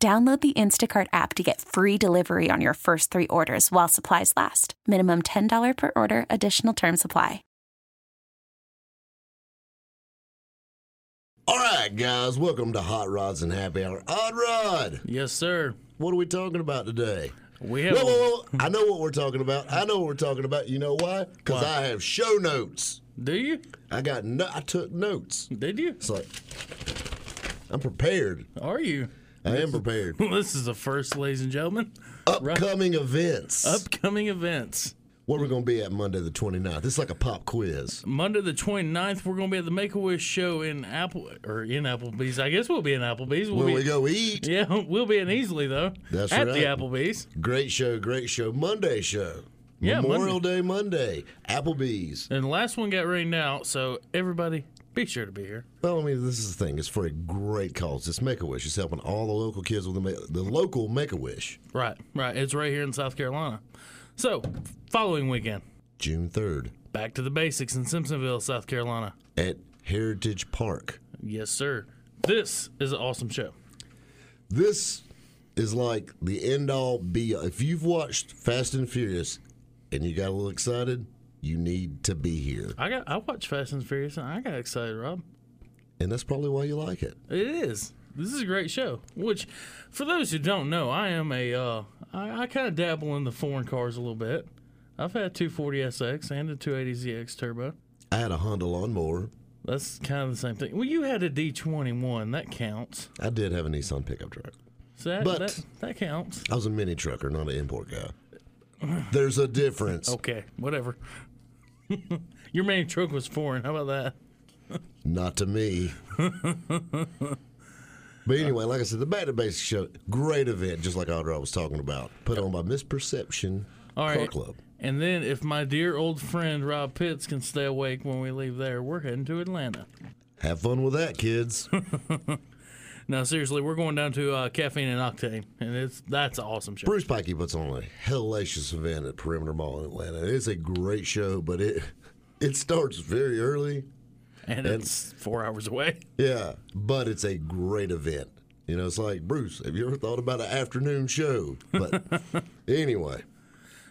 Download the Instacart app to get free delivery on your first three orders while supplies last. Minimum $10 per order, additional term supply. All right, guys, welcome to Hot Rods and Happy Hour. Odd Rod, Yes, sir. what are we talking about today? We have. Whoa, whoa, whoa. I know what we're talking about. I know what we're talking about. You know why? Because I have show notes. Do you? I got no, I took notes. Did you? It's like I'm prepared. Are you? I am prepared. this is the first, ladies and gentlemen. Upcoming events. Upcoming events. Where we're going to be at Monday the 29th. It's like a pop quiz. Monday the 29th, we're going to be at the Make a Wish show in Apple or in Applebee's. I guess we'll be in Applebee's. We'll When be, we go eat, Yeah, we'll be in easily though. That's right. at right. the Applebee's. great show, great show. Monday show. Yeah, Memorial Day Monday. Applebee's. And the last one got rained out, so everybody be sure to be here. Well, I mean, this is the thing. It's for a great cause. It's Make a Wish. It's helping all the local kids with the, the local Make a Wish. Right, right. It's right here in South Carolina. So, following weekend, June 3rd back to the basics in Simpsonville, South Carolina. at Heritage Park. Yes, sir. This is an awesome show. This is like the end all be all. If you've watched Fast and Furious and you got a little excited, you need to be here. I got I watched Fast and Furious and I got excited, Rob. And that's probably why you like it. It is. This is a great show. Which, for those who don't know, I am a uh, I, I kind of dabble in the foreign cars a little bit. I've had 240SX and a 280ZX turbo. I had a Honda lawnmower. That's kind of the same thing. Well, you had a D21. That counts. I did have a Nissan pickup truck. So that, But- that, that counts. I was a mini trucker, not an import guy. There's a difference. Okay, whatever. Your main truck was foreign. How about that? Not to me. but anyway, like I said, the Back to Basics show, great event, just like Audra was talking about. Put on by Misperception All Car. Club. And then, if my dear old friend Rob Pitts can stay awake when we leave there, we're heading to Atlanta. Have fun with that, kids. No, seriously, we're going down to uh, Caffeine and Octane, and it's that's an awesome show. Bruce Pikey puts on a hellacious event at Perimeter Mall in Atlanta. It's a great show, but it it starts very early. and it's four hours away. Yeah, but it's a great event. You know, it's like Bruce. Have you ever thought about an afternoon show? But anyway,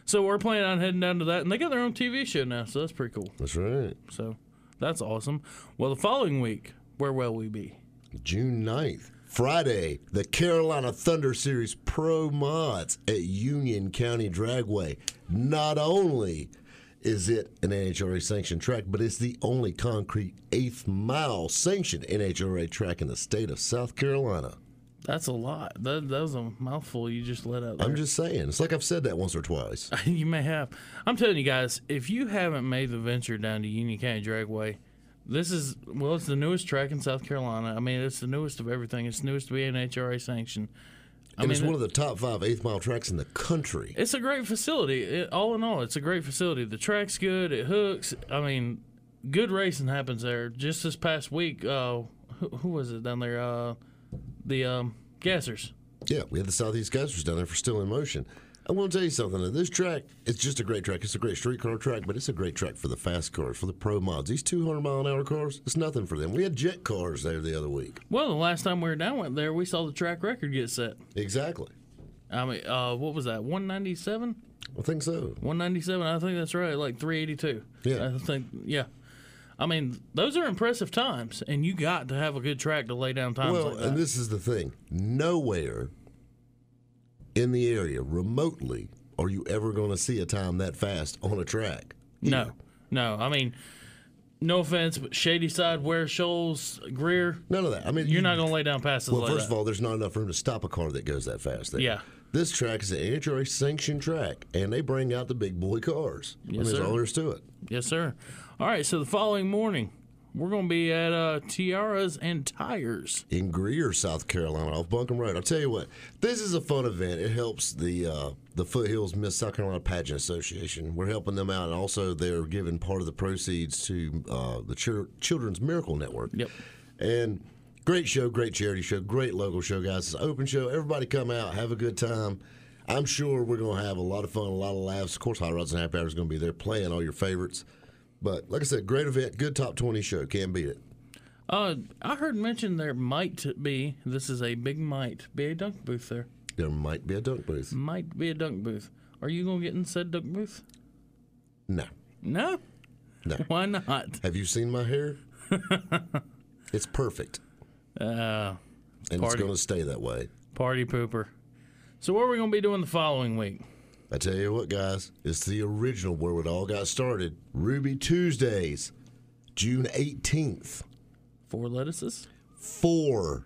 So we're planning on heading down to that, and they got their own TV show now, so that's pretty cool. that's right. So that's awesome. Well, the following week, where will we be? June 9th, Friday, the Carolina Thunder Series Pro Mods at Union County Dragway. Not only is it an NHRA sanctioned track, but it's the only concrete eighth mile sanctioned NHRA track in the state of South Carolina. That's a lot. That, that was a mouthful you just let out there. I'm just saying. It's like I've said that once or twice. you may have. I'm telling you guys, if you haven't made the venture down to Union County Dragway, this is well, it's the newest track in South Carolina. I mean, it's the newest of everything. It's the newest to be NHRA sanctioned. I And mean, it's one of the top five eighth mile tracks in the country. It's a great facility. It, all in all, it's a great facility. The track's good. It hooks. I mean, good racing happens there. Just this past week, uh, who, who was it down there? Uh, the um, Gassers. Yeah, we had the Southeast Gassers down there for Still in Motion. I'm going to tell you something. This track, it's just a great track. It's a great streetcar track, but it's a great track for the fast cars, for the pro mods. These 200 mile an hour cars, it's nothing for them. We had jet cars there the other week. Well, the last time we were down went there, we saw the track record get set. Exactly. I mean, uh, what was that? 197? I think so. 197. I think that's right. Like 382. Yeah. I think. Yeah. I mean, those are impressive times, and you got to have a good track to lay down times Well, like that. and this is the thing nowhere in the area remotely are you ever going to see a time that fast on a track. No, no. I mean, no offense, but Shady Side, Ware Shoals, Greer, None of that. I mean, you're you- not going to lay down passes Well, like first that. of all, there's not enough room to stop a car that goes that fast. There. Yeah. This track is an NHRA sanctioned track, and they bring out the big boy cars. I mean, Yes, that's all there is to it. yes, sir. All right. So the following morning, we're going to be at uh, Tiaras and Tires. in Greer, South Carolina, off Buncombe Road. I'll tell you what, this is a fun event. It helps the uh, the Foothills Miss South Carolina Pageant Association. We're helping them out, and also they're giving part of the proceeds to uh, the Chil- Children's Miracle Network. Yep. And great show, great charity show, great local show, guys. It's an open show. Everybody come out, have a good time. I'm sure we're going to have a lot of fun, a lot of laughs. Of course, Hot Rods and Happy Hour is going to be there playing all your favorites. But like I said, great event, good top 20 show. Can't beat it. Uh, I heard mention there might be, this is a big might, be a dunk booth there. There might be a dunk booth. Might be a dunk booth. Are you going to get in said dunk booth? No. No? No. Why not? Have you seen my hair? it's perfect, Uh, and it's going to stay that way. party pooper. So what are we going to be doing the following week? I tell you what, guys, it's the original where it all got started. Ruby Tuesdays, June 18th. Four lettuces? Four.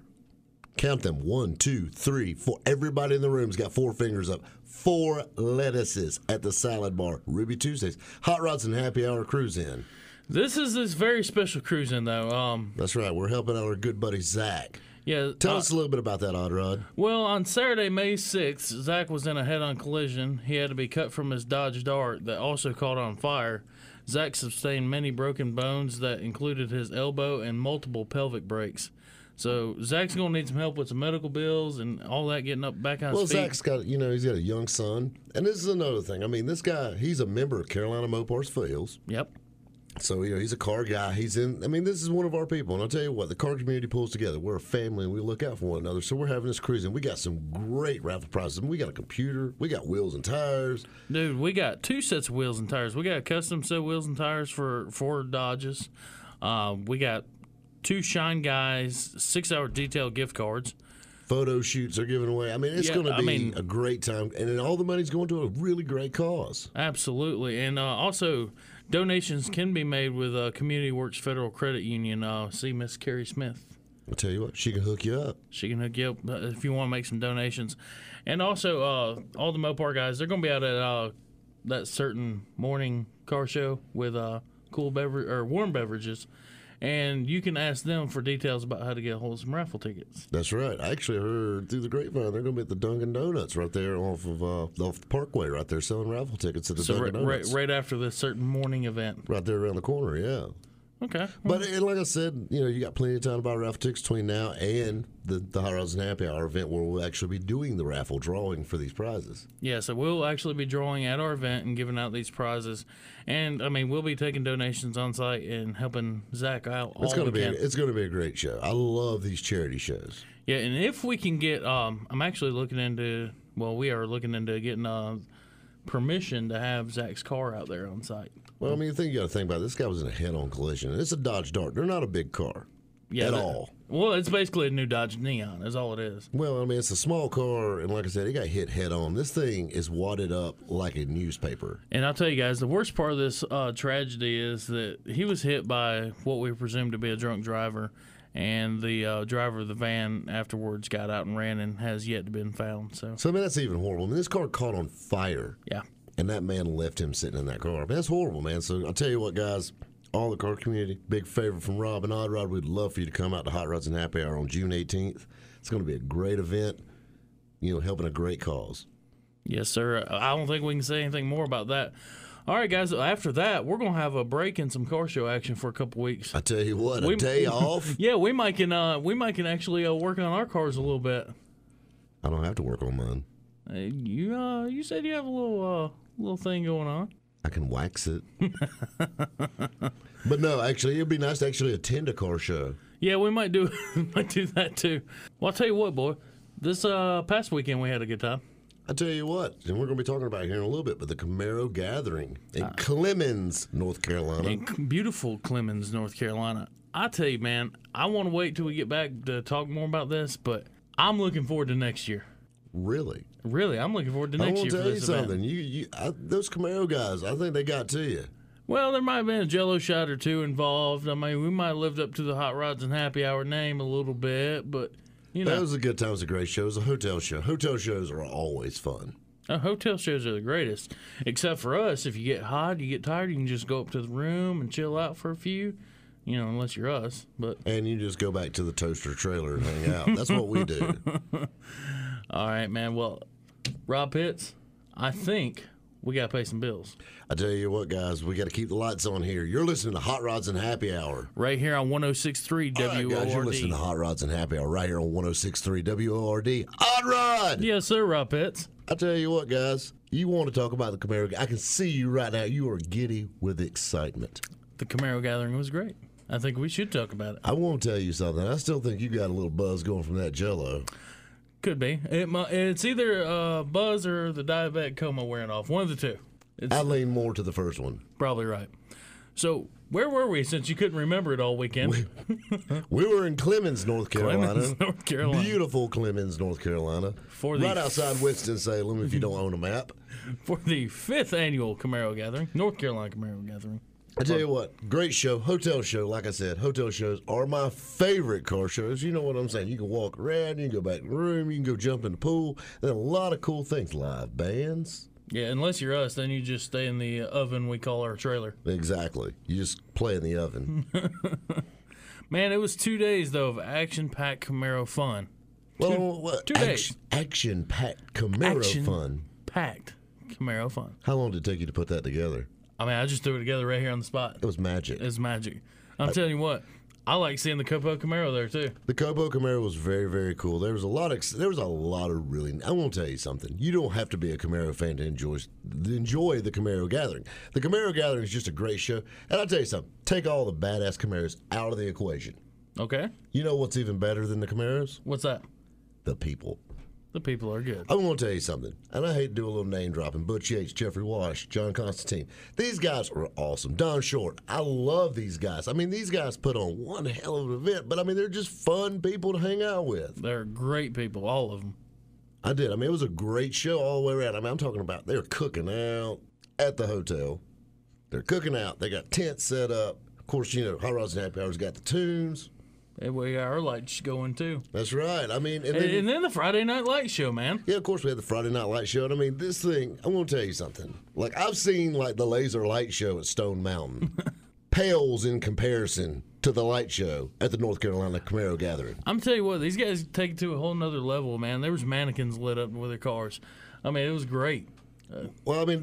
Count them. One, two, three, four. Everybody in the room's got four fingers up. Four lettuces at the salad bar. Ruby Tuesdays. Hot Rods and Happy Hour cruise in. This is this very special cruising though. Um, That's right. We're helping out our good buddy Zach. Yeah. Tell uh, us a little bit about that, Odd Rod. Well, on Saturday, May 6th, Zach was in a head on collision. He had to be cut from his Dodge Dart that also caught on fire. Zach sustained many broken bones that included his elbow and multiple pelvic breaks. So Zach's going to need some help with some medical bills and all that getting up back on Well, his feet. Zach's got, you know, he's got a young son. And this is another thing. I mean, this guy, he's a member of Carolina Mopars Foothills. Yep. So, you know, he's a car guy. He's in, I mean, this is one of our people. And I'll tell you what, the car community pulls together. We're a family and we look out for one another. So we're having this cruise and we got some great raffle prizes. I we got a computer, we got wheels and tires. Dude, we got two sets of wheels and tires. We got custom set wheels and tires for for Dodges. Uh, we got two Shine Guys six hour detail gift cards. Photo shoots are given away. I mean, it's Yeah, going to I be mean- a great time. And then all the money's going to a really great cause. Absolutely, and uh, also donations can be made with uh, Community Works Federal Credit Union. Uh, see Miss Carrie Smith. I'll tell you what, she can hook you up. She can hook you up uh, if you want to make some donations. And also, uh, all the Mopar guys, they're going to be out at uh, that certain morning car show with uh, cool beverage or warm beverages. And you can ask them for details about how to get a hold of some raffle tickets. That's right. I actually heard through the grapevine they're going to be at the Dunkin' Donuts right there off of uh, off the Parkway, right there, selling raffle tickets at the So Dunkin' right, right, Donuts. right after this certain morning event. Right there around the corner, yeah. Okay. But and like I said, you know, you got plenty of time to buy raffle tickets between now and the, the Hot Rods and Happy Hour event where we'll actually be doing the raffle drawing for these prizes. Yeah, so we'll actually be drawing at our event and giving out these prizes, and I mean we'll be taking donations on site and helping Zach out. It's gonna be can. it's gonna be a great show. I love these charity shows. Yeah, and if we can get, um, I'm actually looking into. Well, we are looking into getting uh, permission to have Zach's car out there on site. Well, I mean, the thing you got to think about this guy was in a head-on collision. It's a Dodge Dart. They're not a big car Yeah, at that- all. Well, it's basically a new Dodge Neon. That's all it is. Well, I mean, it's a small car, and like I said, he got hit head-on. This thing is wadded up like a newspaper. And I'll tell you guys, the worst part of this uh, tragedy is that he was hit by what we presume to be a drunk driver, and the uh, driver of the van afterwards got out and ran and has yet to been found. So So I mean, that's even horrible. I mean, this car caught on fire. yeah, and that man left him sitting in that car. I mean, that's horrible, man. So I'll tell you what, guys, all the car community, big favor from Rob and Odd Rod. We'd love for you to come out to Hot Rods and Happy Hour on June 18th. It's going to be a great event, you know, helping a great cause. yes, sir. I don't think we can say anything more about that. All right, guys. After that, we're gonna have a break in some car show action for a couple weeks. I tell you what, a We- day off, Yeah, we might can uh, we might can actually uh, work on our cars a little bit. I don't have to work on mine. Uh, you uh, you said you have a little uh, little thing going on. I can wax it. but no, actually, it'd be nice to actually attend a car show. Yeah, we might do might do that too. Well, I'll tell you what, boy. This uh, past weekend we had a good time. I tell you what, and we're going to be talking about it here in a little bit, but the Camaro Gathering in Ah. Clemmons, North Carolina. in beautiful Clemmons, North Carolina. I tell you, man, I want to wait till we get back to talk more about this, but I'm looking forward to next year. Really? Really, I'm looking forward to I next want year to tell you event. something. You, you, I, those Camaro guys, I think they got to you. Well, there might have been a Jello shot or two involved. I mean, we might have lived up to the Hot Rods and Happy Hour name a little bit, but you know, Those are good times, a great show. It was a hotel show. Hotel shows are always fun. uh, hotel shows are the greatest. Except for us, if you get hot, you get tired, you can just go up to the room and chill out for a few. You know, unless you're us. But And you just go back to the toaster trailer and hang out. That's what we do. all right, man. Well, Rob Pitts, I think we got to pay some bills I tell you what, guys, we got to keep the lights on here. You're listening to Hot Rods and Happy Hour. right here on 106.3 All right, guys, you're listening to Hot Rods and Happy Hour right here on 106.3 WORD. Hot Rod! Yes, sir, Rob Pitts. I tell you what, guys, you want to talk about the Camaro. I can see you right now. You are giddy with excitement. The Camaro gathering was great. I think we should talk about it. I want to tell you something. I still think you got a little buzz going from that jello. Could be. It, it's either uh, Buzz or the diabetic coma wearing off. One of the two. It's I lean more to the first one. probably right. So, where were we since you couldn't remember it all weekend? We were in Clemmons, North Carolina. Clemmons, North Carolina. Beautiful Clemmons, North Carolina. For the- right outside Winston-Salem if you don't own a map. for the fifth annual Camaro gathering, North Carolina Camaro gathering. I tell you what, great show, hotel show. Like I said, hotel shows are my favorite car shows. You know what I'm saying? You can walk around, you can go back in the room, you can go jump in the pool. There's a lot of cool things, live bands. Yeah, unless you're us, then you just stay in the oven we call our trailer. Exactly. You just play in the oven. Man, it was two days though of action-packed Camaro fun. well, what, two days. action packed Camaro Action. fun. Packed Camaro fun. How long did it take you to put that together? I mean, I just threw it together right here on the spot. It was magic. It's magic. I'm telling you what, I like seeing the Copo Camaro there too. The Copo Camaro was very, very cool. There was a lot of there was a lot of really. I want to tell you something. You don't have to be a Camaro fan to enjoy enjoy the Camaro Gathering. The Camaro Gathering is just a great show. And I'll tell you something. Take all the badass Camaros out of the equation. Okay, You know what's even better than the Camaros? what's that? The people. The people are good. I want to tell you something, and I hate to do a little name dropping. Butch Yates, Jeffrey Wash, John Constantine. These guys are awesome. Don Short. I love these guys. I mean, these guys put on one hell of an event, but I mean, they're just fun people to hang out with. They're great people, all of them. I did. I mean, it was a great show all the way around. I mean, I'm talking about they're cooking out at the hotel. They're cooking out. They got tents set up. Of course, you know, Hot Rods and Happy Hours got the tunes. And we got our lights going too. That's right. I mean, and then, and then the Friday Night Light Show, man. yeah, of course, we had the Friday Night Light Show. And I mean, this thing, I want to tell you something. Like, I've seen, like, the laser light show at Stone Mountain. Pales in comparison to the light show at the North Carolina Camaro Gathering. I'm telling you what, these guys take it to a whole nother level, man. There was mannequins lit up with their cars. I mean, it was great. Uh, well, I mean,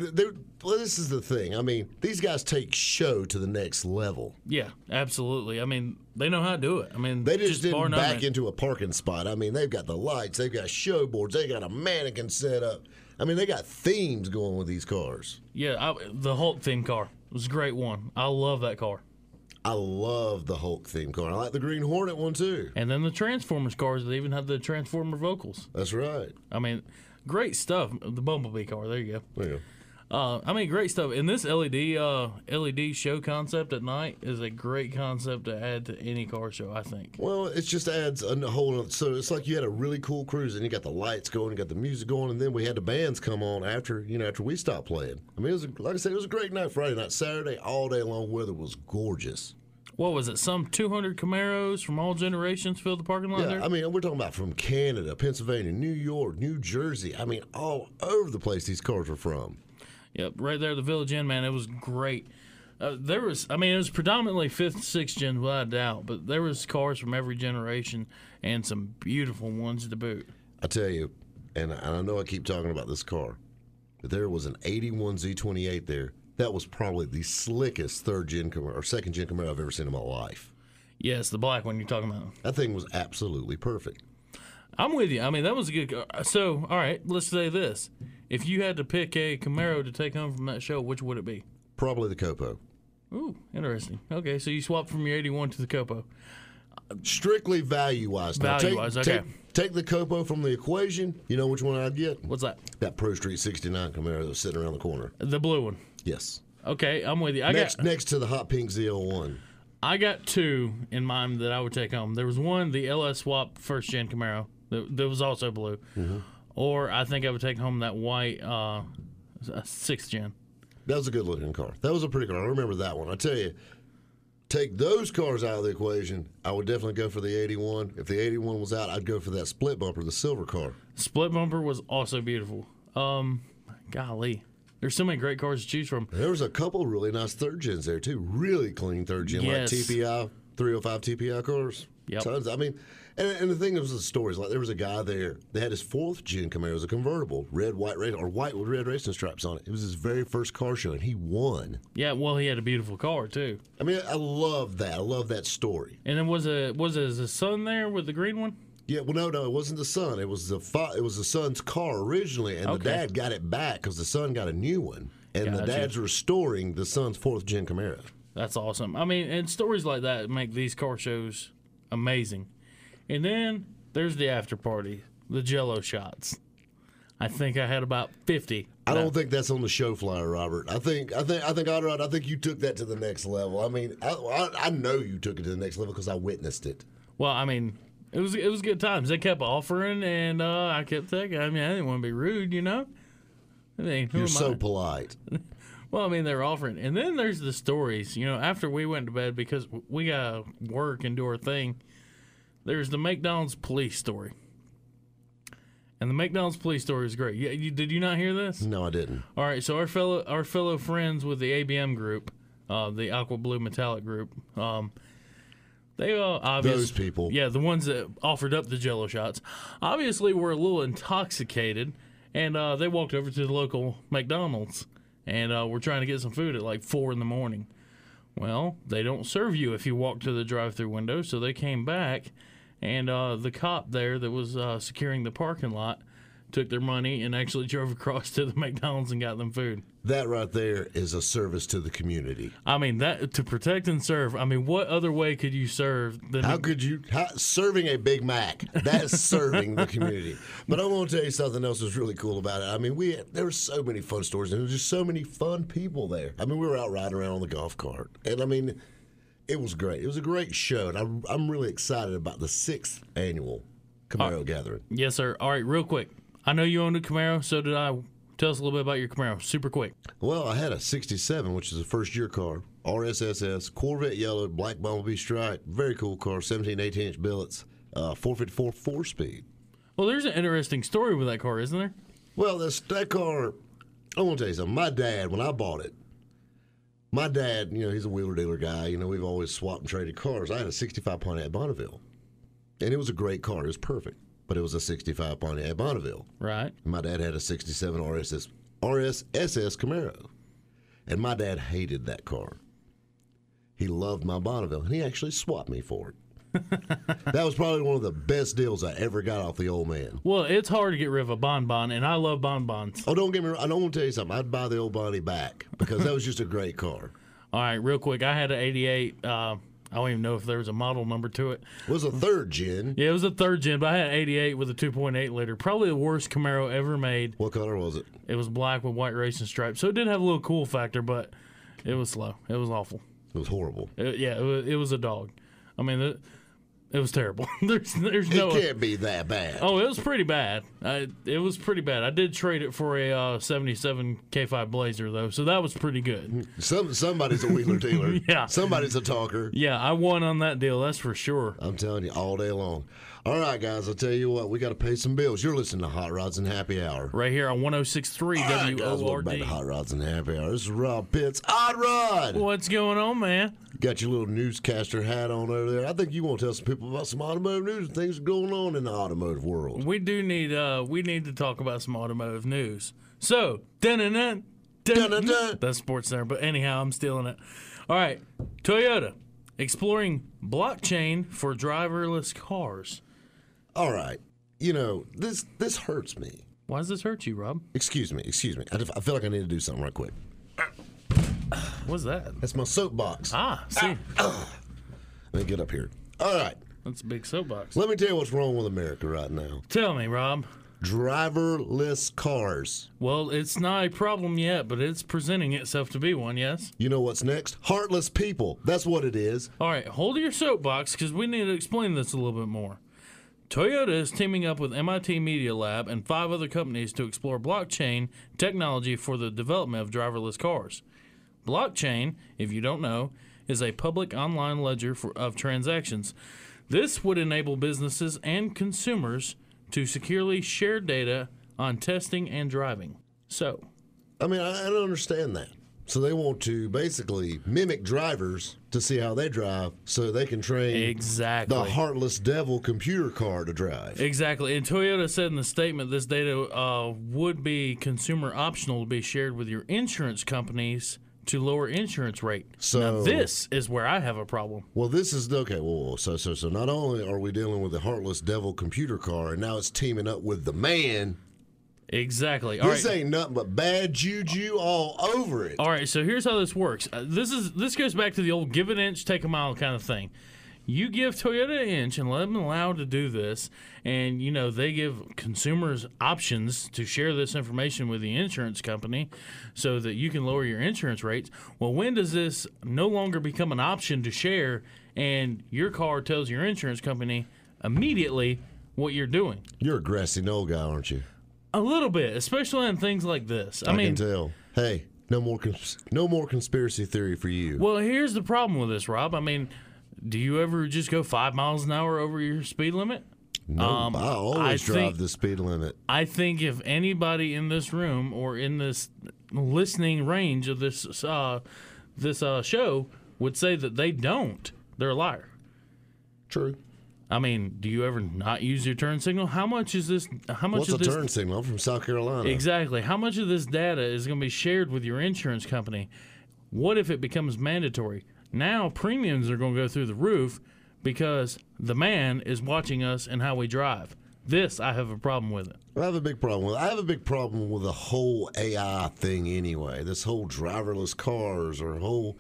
well, this is the thing. I mean, these guys take show to the next level. Yeah, absolutely. I mean, they know how to do it. I mean, They just, bar didn't back into a parking spot. I mean, they've got the lights, they've got show boards, they got a mannequin set up. I mean, they got themes going with these cars. Yeah, I, the Hulk theme car was a great one. I love that car. I love the Hulk theme car. I like the Green Hornet one too. And then the Transformers cars that even had the Transformer vocals. That's right. I mean, great stuff. The Bumblebee car. There you go. There you go. Uh, I mean, great stuff. And this LED uh, LED show concept at night is a great concept to add to any car show. I think. Well, it just adds a whole. Other, so it's like you had a really cool cruise, and you got the lights going, you got the music going, and then we had the bands come on after you know after we stopped playing. I mean, it was a, like I said, it was a great night Friday night, Saturday all day long. Weather was gorgeous. What was it? Some 200 Camaros from all generations filled the parking lot Yeah, there. I mean, we're talking about from Canada, Pennsylvania, New York, New Jersey. I mean, all over the place these cars were from. Yep, right there, the Village Inn, man. It was great. Uh, there was, I mean, it was predominantly fifth, sixth gen, without a doubt, but there was cars from every generation and some beautiful ones to boot. I tell you, and I I know I keep talking about this car, but there was an 81 Z28 there. That was probably the slickest third gen Camaro or second gen Camaro I've ever seen in my life. Yes, the black one you're talking about. That thing was absolutely perfect. I'm with you. I mean, that was a good. car. So, all right, let's say this: if you had to pick a Camaro to take home from that show, which would it be? Probably the Copo. Ooh, interesting. Okay, so you swapped from your 81 to the Copo. Strictly value wise. Value-wise, okay. Take, take the Copo from the equation. You know which one I'd get? What's that? That Pro Street 69 Camaro that was sitting around the corner. The blue one. Yes. Okay, I'm with you. I Next, got next to the hot pink ZL1. I got two in mind that I would take home. There was one, the LS Swap first gen Camaro, that, that was also blue, Mm-hmm. or I think I would take home that white uh, sixth gen. That was a good looking car. That was a pretty car. I remember that one. I tell you, take those cars out of the equation, I would definitely go for the 81. If the 81 was out, I'd go for that split bumper, the silver car. Split bumper was also beautiful. Um, golly, There's so many great cars to choose from. There was a couple really nice third gens there too. Really clean third gen, Yes. like TPI 305 TPI cars. Yep. Tons. I mean, and, and the thing was the stories. Like there was a guy there that had his fourth gen Camaro, it was a convertible, red, white, red, or white with red racing stripes on it. It was his very first car show, and he won. Yeah, well, he had a beautiful car too. I mean, I love that. I love that story. And then was it was it his son there with the green one? Yeah, well, no, no, it wasn't the son. It was the fa- it was the son's car originally, and the dad got it back because the son got a new one, and the dad's restoring the son's fourth gen Camaro. That's awesome. I mean, and stories like that make these car shows amazing. And then there's the after party, the Jello shots. I think I had about fifty. I don't think that's on the show flyer, Robert. I think I think I think Oddrod, I think you took that to the next level. I mean, I, I, I know you took it to the next level because I witnessed it. Well, I mean, it was it was good times. They kept offering, and uh, I kept taking. I mean, I didn't want to be rude, you know. I mean, You're so I? polite. Well, I mean, they're offering, and then there's the stories. You know, after we went to bed because we got to work and do our thing. There's the McDonald's police story, and the McDonald's police story is great. Yeah, you, did you not hear this? No, I didn't. All right, so our fellow our fellow friends with the ABM group, uh, the Aqua Blue Metallic group, um, they uh, obviously Those people. yeah, the ones that offered up the Jello shots, obviously were a little intoxicated, and uh, they walked over to the local McDonald's, and uh, were trying to get some food at like four in the morning. Well, they don't serve you if you walk to the drive-through window, so they came back, and uh, the cop there that was uh, securing the parking lot took their money and actually drove across to the McDonald's and got them food. That right there is a service to the community. I mean that to protect and serve. I mean, what other way could you serve than How could you how, serving a Big Mac? That's serving the community. But I want to tell you something else that's really cool about it. I mean, we there were so many fun stories, and there was just so many fun people there. I mean, we were out riding around on the golf cart, and I mean, it was great. It was a great show, and I'm I'm really excited about the sixth annual Camaro Gathering. Yes, sir. All right, real quick. I know you owned a Camaro, so did I. Tell us a little bit about your Camaro, super quick. Well, I had a '67, which is a first year car, RSSS, Corvette yellow, black bumblebee stripe, very cool car, 17, 18 inch billets, uh, 454 four speed. Well, there's an interesting story with that car, isn't there? Well, this, that car, I want to tell you something. My dad, when I bought it, my dad, you know, he's a wheeler dealer guy. You know, we've always swapped and traded cars. I had a 65 Pontiac Bonneville, and it was a great car. It was perfect, but it was a 65 Pontiac Bonneville. Right. My dad had a 67 RSS, RSSS Camaro, and my dad hated that car. He loved my Bonneville, and he actually swapped me for it. that was probably one of the best deals I ever got off the old man. Well, it's hard to get rid of a bonbon, and I love bonbons. Oh, don't get me wrong. I don't want to tell you something. I'd buy the old Bonnie back because that was just a great car. All right, real quick. I had an 88. Uh, I don't even know if there was a model number to it. It was a third gen. Yeah, it was a third gen, but I had an 88 with a 2.8 liter. Probably the worst Camaro ever made. What color was it? It was black with white racing stripes, so it did have a little cool factor, but it was slow. It was awful. It was horrible. It- yeah, it was, it was a dog. I mean, it, it was terrible. there's there's no. It can't be that bad. Oh, it was pretty bad. I, it was pretty bad. I did trade it for a uh, 77 K5 Blazer though, so that was pretty good. Some somebody's a wheeler dealer. Yeah. Somebody's a talker. Yeah, I won on that deal. That's for sure. I'm telling you, all day long. All right, guys. I'll tell you what. We got to pay some bills. You're listening to Hot Rods and Happy Hour. Right here on 106.3 All right, guys. Welcome back to Hot Rods and Happy Hour. This is Rob Pitts. Odd Rod. What's going on, man? Got your little newscaster hat on over there. I think you want to tell some people about some automotive news and things going on in the automotive world. We do need uh we need to talk about some automotive news. So, dun dun dun Dun-dun-dun. That's Sports Center, but anyhow, I'm stealing it. All right, Toyota exploring blockchain for driverless cars. All right. You know this. This hurts me. Why does this hurt you, Rob? Excuse me. Excuse me. I, just- I feel like I need to do something right quick. What's that? That's my soapbox. Ah, see, Let me get up here. All right. That's a big soapbox. Let me tell you what's wrong with America right now. Tell me, Rob. Driverless cars. Well, it's not a problem yet, but it's presenting itself to be one. Yes. You know what's next? Heartless people. That's what it is. All right, hold your soapbox because we need to explain this a little bit more. Toyota is teaming up with MIT Media Lab and five other companies to explore blockchain technology for the development of driverless cars. Blockchain, if you don't know, is a public online ledger for, of transactions. This would enable businesses and consumers to securely share data on testing and driving. So, I mean, I, I don't understand that. So they want to basically mimic drivers to see how they drive, so they can train Exactly. the heartless devil computer car to drive. Exactly. And Toyota said in the statement this data uh, would be consumer optional to be shared with your insurance companies to lower insurance rate. So- now, this is where I have a problem. Well, this is okay. Well, so so so not only are we dealing with the heartless devil computer car, and now it's teaming up with the man. Exactly. All this right. ain't nothing but bad juju all over it. All right, so here's how this works. Uh, this is this goes back to the old give an inch, take a mile kind of thing. You give Toyota an inch and let them allow to do this, and you know they give consumers options to share this information with the insurance company, so that you can lower your insurance rates. Well, when does this no longer become an option to share, and your car tells your insurance company immediately what you're doing? You're a grassy old guy, aren't you? A little bit, especially in things like this. I, I, mean, can tell. Hey, no more cons- no more conspiracy theory for you. Well, here's the problem with this, Rob. I mean, do you ever just go five miles an hour over your speed limit? no, um, I always I drive think- the speed limit. I think if anybody in this room or in this listening range of this uh, this uh, show would say that they don't, they're a liar. True. I mean, do you ever not use your turn signal? How much is this? How much What's is a this? turn signal? I'm from South Carolina. Exactly. How much of this data is going to be shared with your insurance company? What if it becomes mandatory? Now premiums are going to go through the roof because the man is watching us and how we drive. This I have a problem with it. I have a big problem with. I have a big problem with the whole AI thing anyway. This whole driverless cars or whole.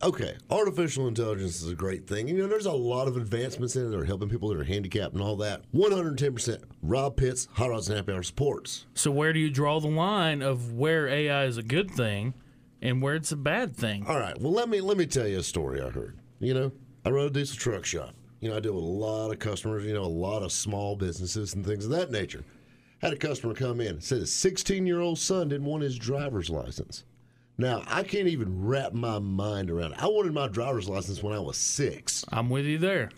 Okay, artificial intelligence is a great thing. You know, there's a lot of advancements in it that are helping people that are handicapped and all that. 110%. Rob Pitts, Hot Rods and Happy Hour supports. So where do you draw the line of where AI is a good thing and where it's a bad thing? All right. Well, let me let me tell you a story I heard. You know, I run a diesel truck shop. You know, I deal with a lot of customers. You know, a lot of small businesses and things of that nature. Had a customer come in said his 16 year old son didn't want his driver's license. Now I can't even wrap my mind around it. I wanted my driver's license when I was six, I'm with you there.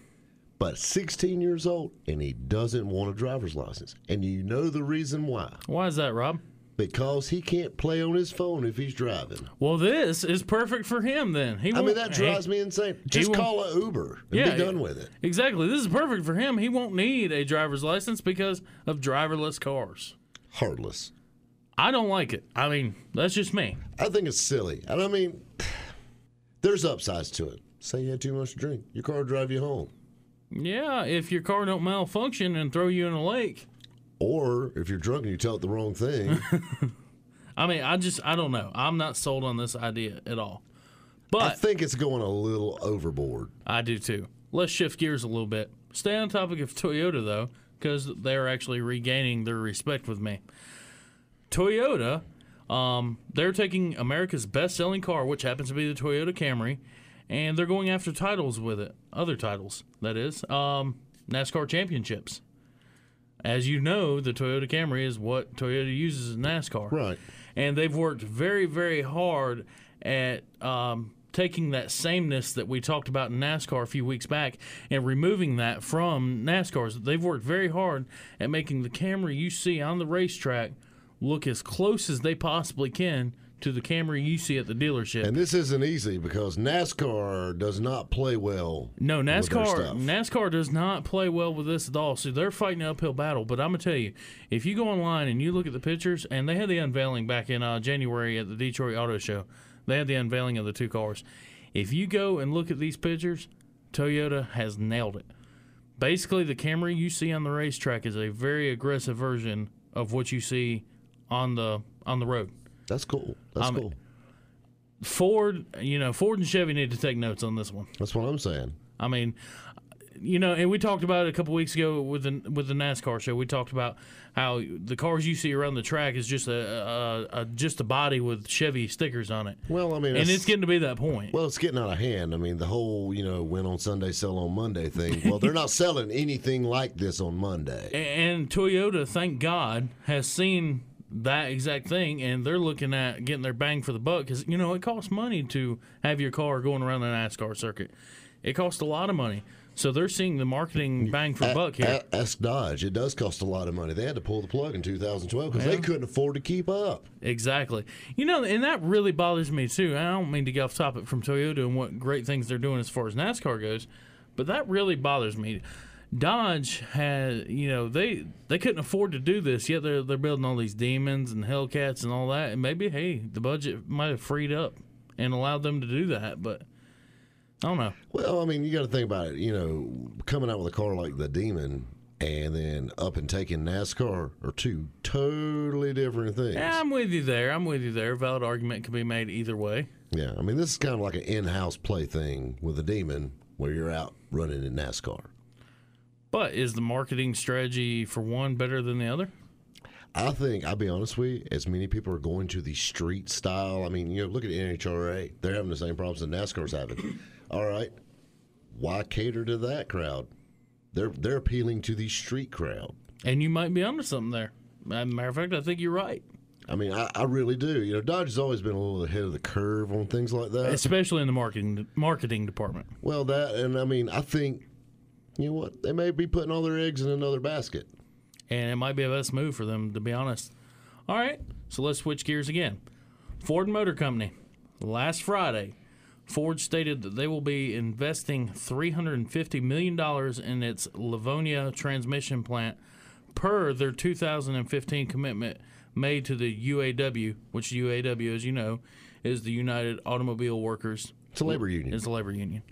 but 16 years old and he doesn't want a driver's license. And you know the reason why? Why is that, Rob? Because he can't play on his phone if he's driving. Well, this is perfect for him then. He I mean, that he- drives me insane. Just call an Uber and Yeah, be done with it. Exactly. This is perfect for him. He won't need a driver's license because of driverless cars. Heartless. I don't like it. I mean, that's just me. I think it's silly. And I mean, there's upsides to it. Say you had too much to drink, your car will drive you home. Yeah, if your car don't malfunction and throw you in a lake. Or if you're drunk and you tell it the wrong thing, I mean, I just I don't know. I'm not sold on this idea at all. But I think it's going a little overboard. I do too. Let's shift gears a little bit. Stay on topic of Toyota though, because they're actually regaining their respect with me. Toyota, um, they're taking America's best-selling car, which happens to be the Toyota Camry, and they're going after titles with it. Other titles, that is, um, NASCAR championships. As you know, the Toyota Camry is what Toyota uses in NASCAR Right. and they've worked very, very hard at um, taking that sameness that we talked about in NASCAR a few weeks back and removing that from NASCAR's. They've worked very hard at making the Camry you see on the racetrack look as close as they possibly can to the Camry you see at the dealership. And this isn't easy because NASCAR does not play well. No, NASCAR. NASCAR does not play well with this at all. So they're fighting an uphill battle. But I'm gonna tell you, if you go online and you look at the pictures, and they had the unveiling back in uh, January at the Detroit Auto Show, they had the unveiling of the two cars. If you go and look at these pictures, Toyota has nailed it. Basically, the Camry you see on the racetrack is a very aggressive version of what you see on the on the road. That's cool. That's I'm- cool. Ford, you know, Ford and Chevy need to take notes on this one. That's what I'm saying. I mean, you know, and we talked about it a couple weeks ago with the with the NASCAR show. We talked about how the cars you see around the track is just a, a, a just a body with Chevy stickers on it, Well, I mean, and that's- it's getting to be that point. Well, it's getting out of hand. I mean, the whole, you know, win on Sunday, sell on Monday thing. Well, they're not selling anything like this on Monday. and Toyota, thank God, has seen that exact thing, and they're looking at getting their bang for the buck because you know it costs money to have your car going around the NASCAR circuit. It costs a lot of money. So they're seeing the marketing bang for A- buck here. a- ask Dodge. It does cost a lot of money. They had to pull the plug in 2012 because they couldn't afford to keep up. Exactly. You know, and that really bothers me too. I don't mean to get off topic from Toyota and what great things they're doing as far as NASCAR goes, but that really bothers me. Dodge had, you know, they they couldn't afford to do this yet. They're they're building all these demons and Hellcats and all that, and maybe hey, the budget might have freed up and allowed them to do that, but I don't know. Well, I mean, you got to think about it. You know, coming out with a car like the Demon and then up and taking NASCAR are two totally different things. Yeah, I'm with you there. I'm with you there. Valid argument can be made either way. Yeah, I mean, this is kind of like an in-house play thing with the Demon, where you're out running in NASCAR. But is the marketing strategy for one better than the other? I think I'll be honest with you. As many people are going to the street style, I mean, you know, look at NHRA; they're having the same problems that NASCAR's having. All right, why cater to that crowd? They're they're appealing to the street crowd. And you might be onto something there. As a matter of fact, I think you're right. I mean, I, I really do. You know, Dodge has always been a little ahead of the curve on things like that. especially in the marketing marketing department. well, that and I mean, I think you know what they may be putting all their eggs in another basket. And it might be a best move for them, to be honest. All right, so let's switch gears again. Ford Motor Company. Last Friday, Ford stated that they will be investing $350 million in its Livonia transmission plant per their 2015 commitment made to the UAW, which UAW, as you know, is the United Automobile Workers. It's a labor union. It's a labor union.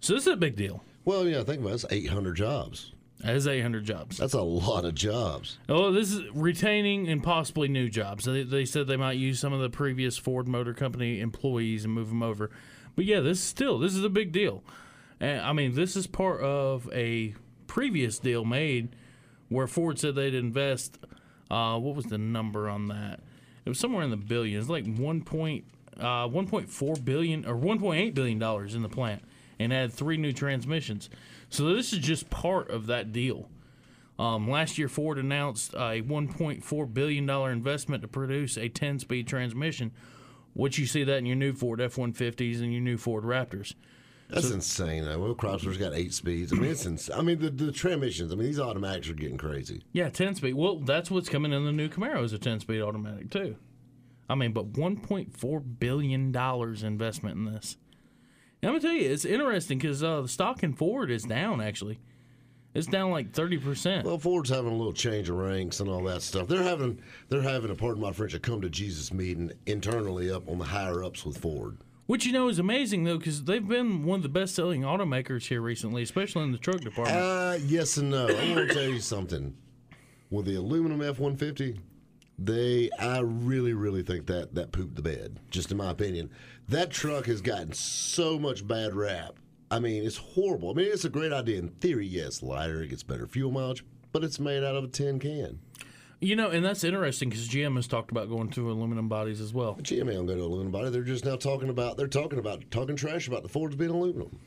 So this is a big deal. Well, yeah, think about it. It's 800 jobs. That is 800 jobs. That's a lot of jobs. Oh, this is retaining and possibly new jobs. They, they said they might use some of the previous Ford Motor Company employees and move them over. But yeah, this is still this is a big deal. And I mean, this is part of a previous deal made where Ford said they'd invest. Uh, what was the number on that? It was somewhere in the billions, like one point uh, 1.4 billion or 1.8 billion dollars in the plant, and add three new transmissions. So this is just part of that deal. Um, last year, Ford announced a 1.4 billion dollar investment to produce a 10-speed transmission, which you see that in your new Ford F-150s and your new Ford Raptors. That's insane. Though. Well, Chrysler's got eight speeds. I mean, it's ins- I mean, the, the transmissions. I mean, these automatics are getting crazy. Yeah, 10-speed. Well, that's what's coming in the new Camaro is a 10-speed automatic too. I mean, but 1.4 billion dollars investment in this. I'm gonna tell you, it's interesting because uh, the stock in Ford is down. Actually, it's down like 30 percent. Well, Ford's having a little change of ranks and all that stuff. They're having they're having a pardon my French a come to Jesus meeting internally up on the higher ups with Ford. Which you know is amazing though, because they've been one of the best-selling automakers here recently, especially in the truck department. Uh, yes and no. I want to tell you something. With the aluminum F one fifty, they I really really think that that pooped the bed. Just in my opinion, that truck has gotten so much bad rap. I mean, it's horrible. I mean, it's a great idea in theory. Yes, lighter, it gets better fuel mileage, but it's made out of a tin can. you know, and that's interesting because GM has talked about going to aluminum bodies as well. GM ain't gonna go to aluminum body. They're just now talking about they're talking about talking trash about the Fords being aluminum.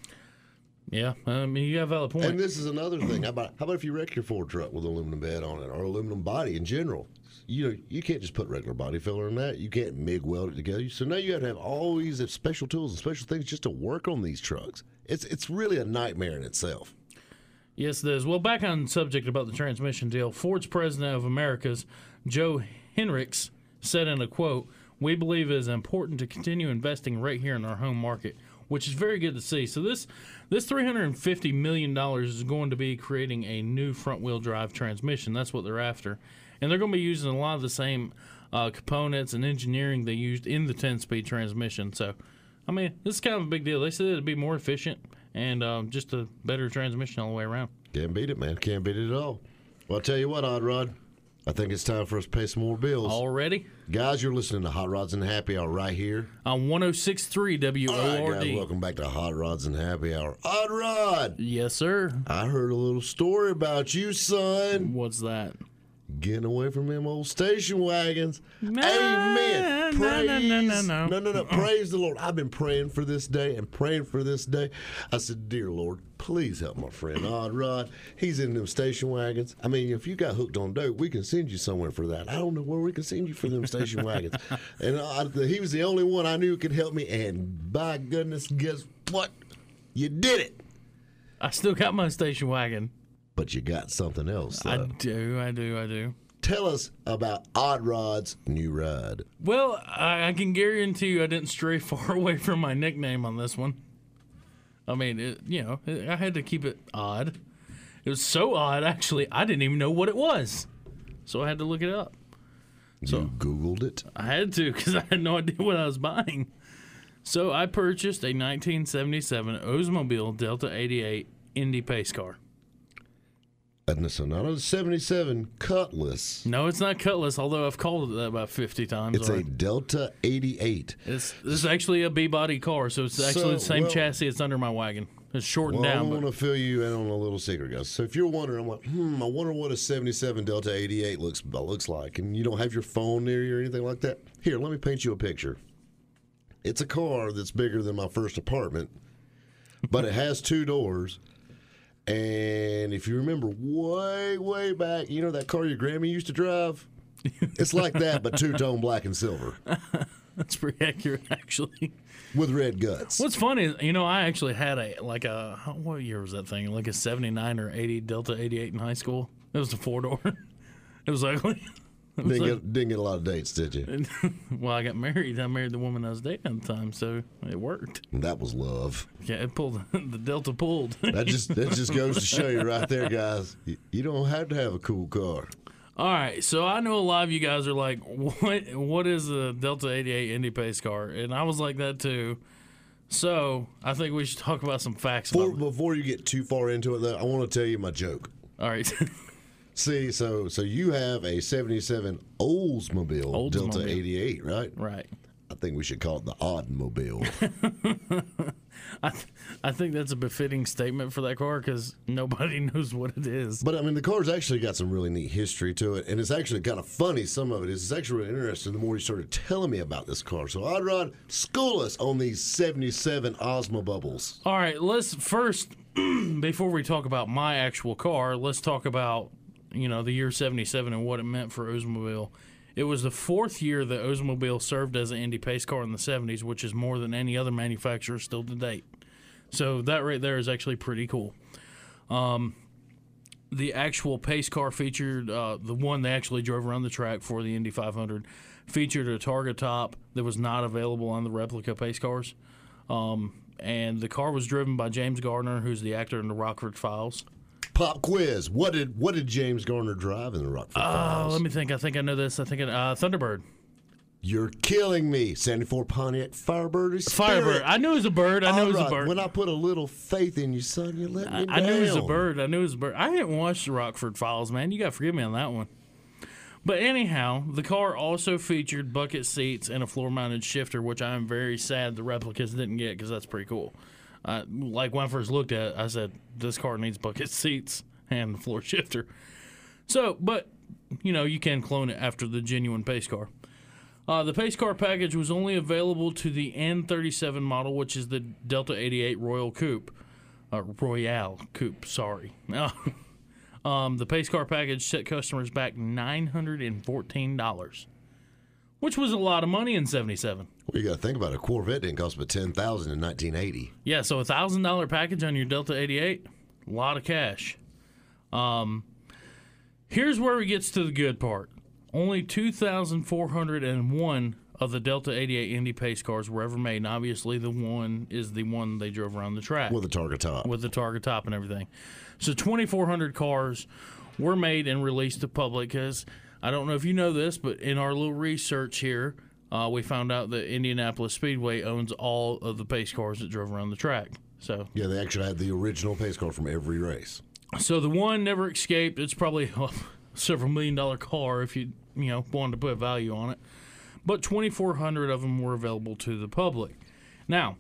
Yeah, I mean you have a valid point. And this is another thing. How about how about if you wreck your Ford truck with aluminum bed on it or aluminum body in general? You know, you can't just put regular body filler in that. You can't MIG weld it together. So now you have to have all these special tools and special things just to work on these trucks. It's it's really a nightmare in itself. Yes, it is. Well, back on subject about the transmission deal, Ford's president of Americas, Joe Hinrichs, said in a quote, "We believe it is important to continue investing right here in our home market." Which is very good to see. So this this three hundred and fifty million dollars is going to be creating a new front wheel drive transmission. That's what they're after, and they're going to be using a lot of the same uh, components and engineering they used in the ten speed transmission. So, I mean, this is kind of a big deal. They said it'd be more efficient and um, just a better transmission all the way around. Can't beat it, man. Can't beat it at all. Well, I'll tell you what, Odd Rod. I think it's time for us to pay some more bills. Already Guys, you're listening to Hot Rods and Happy Hour right here. on 1063 All right, WORD. guys, welcome back to Hot Rods and Happy Hour. Hot Rod, yes, sir. I heard a little story about you, son. What's that? Getting away from them old station wagons. Nah, Amen. no, Praise, no, no, no, no. no, no, no. Praise the Lord. I've been praying for this day and praying for this day. I said, Dear Lord, please help my friend Odd Rod. He's in them station wagons. I mean, if you got hooked on dope, we can send you somewhere for that. I don't know where we can send you for them station wagons. And I, he was the only one I knew could help me. And by goodness, guess what? You did it. I still got my station wagon. But you got something else. I do, I do, I do. Tell us about Odd Rod's new ride. Well, I, I can guarantee you I didn't stray far away from my nickname on this one. I mean, it, you know, I had to keep it odd. It was so odd, actually, I didn't even know what it was. So I had to look it up. you Googled it. I had to because I had no idea what I was buying. So I purchased a 1977 Oldsmobile Delta 88 Indy pace car. So not a 77 Cutlass. No, it's not Cutlass, although I've called it that about 50 times. It's a. Delta 88. It's this is actually a B body car, so it's actually So, the same well- chassis. It's under my wagon. It's shortened Well, I down. want to fill you in on a little secret, guys. So if you're wondering, I'm like, hmm, I wonder what a 77 Delta 88 looks looks like, and you don't have your phone near you or anything like that. Here, let me paint you a picture. It's a car that's bigger than my first apartment, but it has two doors. And if you remember way, way back, you know that car your Grammy used to drive? It's like that, but two tone black and silver that's pretty accurate, actually. with red guts. What's funny is, you know, I actually had a like a what year was that thing? Like a 79 or 80 Delta 88 in high school. It was a four door. it was ugly. Didn't get, didn't get a lot of dates, did you? well, I got married. I married the woman I was dating at the time, so it worked. That was love. Yeah, it pulled. the Delta pulled. That just that just goes to show you right there, guys. You, don't have to have a cool car. All right, so I know a lot of you guys are like, "What? What is a Delta 88 Indy pace car?" And I was like that too. So I think we should talk about some facts. Before, before you get too far into it, though, I want to tell you my joke. All right, See, so so you have a '77 Oldsmobile, Delta '88, right? right. I think we should call it the Oddmobile. I th- I think that's a befitting statement for that car because nobody knows what it is. but I mean, the car's actually got some really neat history to it, and it's actually kind of funny. Some of it is. It's actually really interesting. The more you started telling me about this car, so Odd Rod, school us on these '77 Oldsmobiles. All right, let's first before we talk about my actual car, let's talk about you know the year '77 and what it meant for Oldsmobile. It was the fourth year that Oldsmobile served as an Indy pace car in the '70s, which is more than any other manufacturer still to date. So that right there is actually pretty cool. Um, the actual pace car featured uh, the one they actually drove around the track for the Indy 500 featured a Targa top that was not available on the replica pace cars. Um, and the car was driven by James Garner, who's the actor in the Rockford Files. Pop quiz. What did what did James Garner drive in the Rockford Files? let me think. I think I know this. I think it, uh, Thunderbird. You're killing me. 74 Pontiac Firebird is Firebird. I knew it was a bird. I knew it was a bird. When I put a little faith in you, son, you let me I, down. I knew it was a bird. I knew it was a bird. I didn't watch the Rockford Files, man. You got to forgive me on that one. But anyhow, the car also featured bucket seats and a floor-mounted shifter, which I am very sad the replicas didn't get because that's pretty cool. Uh, like when I first looked at it, I said this car needs bucket seats and floor shifter. So, but you know, you can clone it after the genuine pace car. Uh, the pace car package was only available to the N37 model, which is the Delta 88 Royal Coupe. Uh, Royale Coupe, sorry. um, the pace car package set customers back $914, which was a lot of money in 77. Well, you got to think about it. A Corvette didn't cost but 10000 in 1980. Yeah, so a $1,000 package on your Delta 88, a lot of cash. Um, here's where it gets to the good part. Only 2,401 of the Delta 88 Indy pace cars were ever made, and obviously the one is the one they drove around the track With a Targa top. with the Targa top and everything. So 2,400 cars were made and released to public because I don't know if you know this, but in our little research here, uh, we found out that Indianapolis Speedway owns all of the pace cars that drove around the track. So, yeah, they actually had the original pace car from every race. so the one never escaped. It's probably a several million dollar car if you you know wanted to put a value on it. But 2,400 of them were available to the public. Now,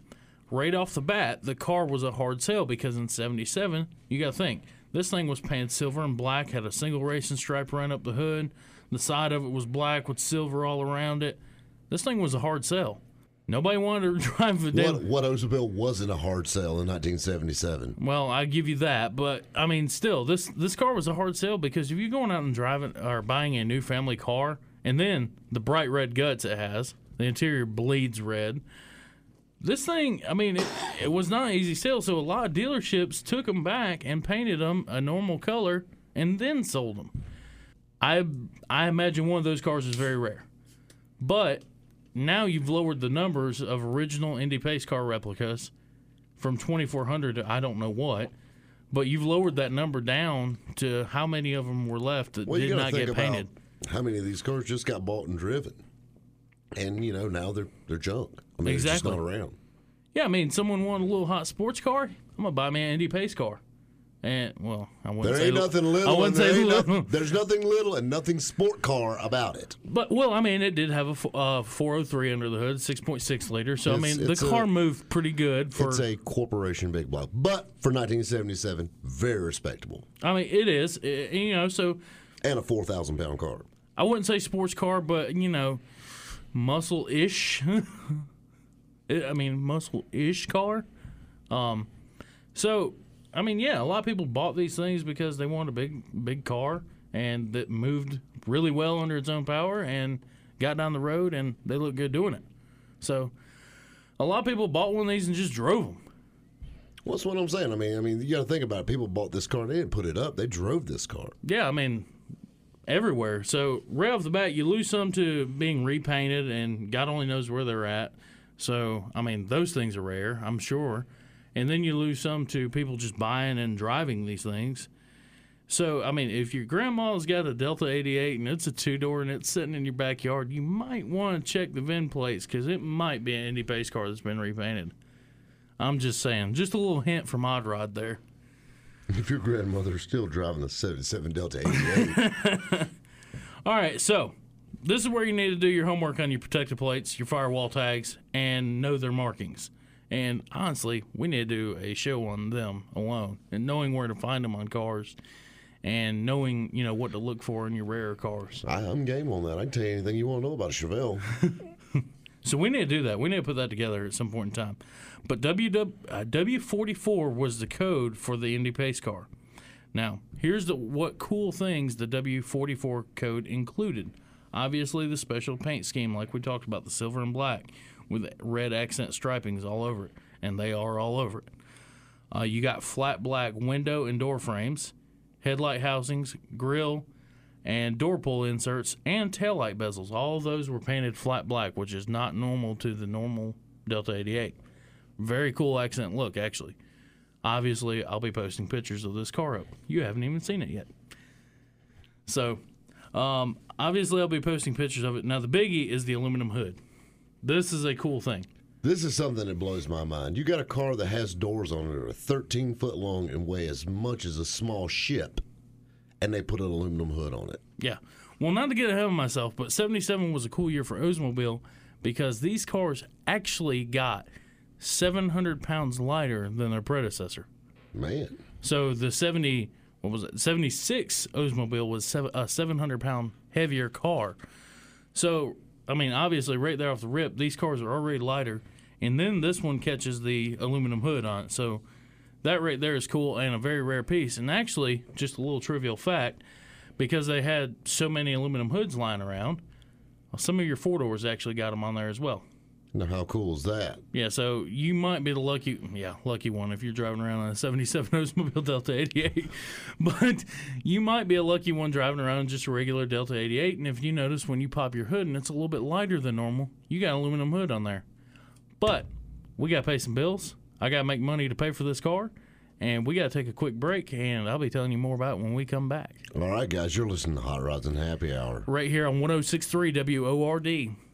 right off the bat, the car was a hard sale because in 77, you got to think, this thing was painted silver and black, had a single racing stripe run up the hood. The side of it was black with silver all around it. This thing was a hard sell. Nobody wanted to drive a damn. What, what Oldsmobile wasn't a hard sell in 1977? Well, I give you that, but I mean, still, this this car was a hard sell because if you're going out and driving or buying a new family car, and then the bright red guts it has, the interior bleeds red. this thing, I mean, it, it was not an easy sale. So a lot of dealerships took them back and painted them a normal color and then sold them. I I imagine one of those cars is very rare, but now you've lowered the numbers of original Indy Pace car replicas from 2,400 to I don't know what. But you've lowered that number down to how many of them were left that Well, did not get painted. How many of these cars just got bought and driven, and you know now they're they're junk. I mean, Exactly. they're just not around. Yeah, I mean, someone wanted a little hot sports car. I'm gonna buy me an Indy Pace car. And well, I wouldn't say. There say ain't nothing I wouldn't and there say little. nothing- there's nothing little and nothing sport car about it. But well, I mean, it did have a uh, 403 under the hood, 6.6 liter. So I mean, the it's a- car moved pretty good for. it's a corporation big block, but for 1977, very respectable, I mean, it is. eh, you know, so and a 4,000 pound car. I wouldn't say sports car, but you know, muscle ish. I mean, muscle ish car. Um, so I mean, yeah, a lot of people bought these things because they wanted a big, big car and that moved really well under its own power and got down the road and they look good doing it. So a lot of people bought one of these and just drove them. Well, that's what I'm saying. I mean, I mean, you got to think about it. People bought this car. They didn't put it up. They drove this car. Yeah, I mean, everywhere. So right off the bat, you lose some to being repainted, and God only knows where they're at. So I mean, those things are rare, I'm sure. And then you lose some to people just buying and driving these things. So I mean, if your grandma's got a Delta 88 and it's a two door and it's sitting in your backyard, you might want to check the VIN plates because it might be an Indy Pace car that's been repainted. I'm just saying, just a little hint from Odd Rod there. If your grandmother's still driving a 77 Delta 88, All right, so this is where you need to do your homework on your protective plates, your firewall tags, and know their markings. And honestly, we need to do a show on them alone and knowing where to find them on cars and knowing, you know, what to look for in your rare cars. I, I'm game on that. I can tell you anything you want to know about a Chevelle. So we need to do that. We need to put that together at some point in time. But WW, uh, W44 was the code for the Indy Pace car. Now, here's the what cool things the W44 code included. Obviously, the special paint scheme, like we talked about, the silver and black with red accent stripings all over it, and they are all over it. Uh, you got flat black window and door frames, headlight housings, grill, and door pull inserts and taillight bezels. All those were painted flat black, which is not normal to the normal Delta 88. Very cool accent look, actually. Obviously, I'll be posting pictures of this car up. You haven't even seen it yet. So, um, obviously, I'll be posting pictures of it. Now, the biggie is the aluminum hood. This is a cool thing. This is something that blows my mind. You got a car that has doors on it that are 13 foot long and weigh as much as a small ship, and they put an aluminum hood on it. Yeah. Well, not to get ahead of myself, but 77 was a cool year for Oldsmobile because these cars actually got 700 pounds lighter than their predecessor. Man, So the 70, what was it? 76 Oldsmobile was a 700 pound heavier car. So, I mean, obviously, right there off the rip, these cars are already lighter. And then this one catches the aluminum hood on it. So that right there is cool and a very rare piece. And actually, just a little trivial fact because they had so many aluminum hoods lying around, some of your four doors actually got them on there as well. Now how cool is that? Yeah, so you might be the lucky, yeah, lucky one if you're driving around on a 77 Oldsmobile Delta 88. But you might be a lucky one driving around just a regular Delta 88. And if you notice when you pop your hood and it's a little bit lighter than normal, you got an aluminum hood on there. But we got to pay some bills. I got to make money to pay for this car. And we got to take a quick break. And I'll be telling you more about it when we come back. All right, guys, you're listening to Hot Rods and Happy Hour. Right here on 1063 WORD.